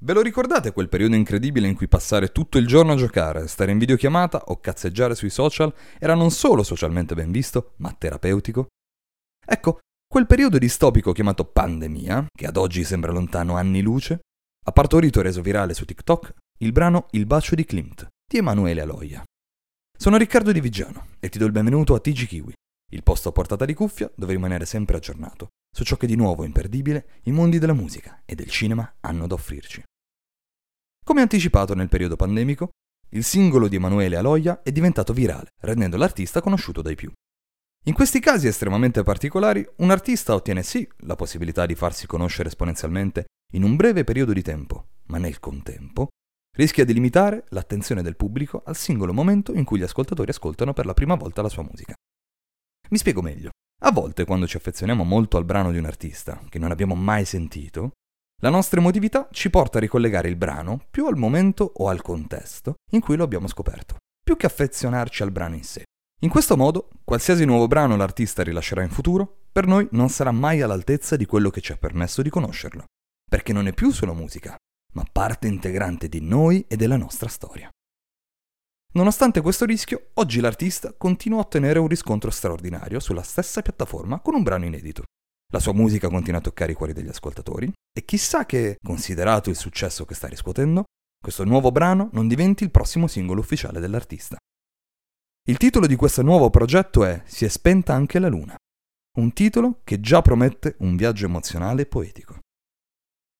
Ve lo ricordate quel periodo incredibile in cui passare tutto il giorno a giocare, stare in videochiamata o cazzeggiare sui social era non solo socialmente ben visto, ma terapeutico? Ecco, quel periodo distopico chiamato pandemia, che ad oggi sembra lontano anni luce, ha partorito e reso virale su TikTok il brano Il bacio di Klimt di Emanuele Aloia. Sono Riccardo Di Vigiano e ti do il benvenuto a TG Kiwi, il posto a portata di cuffia dove rimanere sempre aggiornato su ciò che di nuovo imperdibile i mondi della musica e del cinema hanno da offrirci. Come anticipato nel periodo pandemico, il singolo di Emanuele Aloia è diventato virale, rendendo l'artista conosciuto dai più. In questi casi estremamente particolari, un artista ottiene sì la possibilità di farsi conoscere esponenzialmente in un breve periodo di tempo, ma nel contempo rischia di limitare l'attenzione del pubblico al singolo momento in cui gli ascoltatori ascoltano per la prima volta la sua musica. Mi spiego meglio. A volte, quando ci affezioniamo molto al brano di un artista, che non abbiamo mai sentito, la nostra emotività ci porta a ricollegare il brano più al momento o al contesto in cui lo abbiamo scoperto, più che affezionarci al brano in sé. In questo modo, qualsiasi nuovo brano l'artista rilascerà in futuro, per noi non sarà mai all'altezza di quello che ci ha permesso di conoscerlo, perché non è più solo musica, ma parte integrante di noi e della nostra storia. Nonostante questo rischio, oggi l'artista continua a ottenere un riscontro straordinario sulla stessa piattaforma con un brano inedito. La sua musica continua a toccare i cuori degli ascoltatori e chissà che, considerato il successo che sta riscuotendo, questo nuovo brano non diventi il prossimo singolo ufficiale dell'artista. Il titolo di questo nuovo progetto è Si è spenta anche la luna, un titolo che già promette un viaggio emozionale e poetico.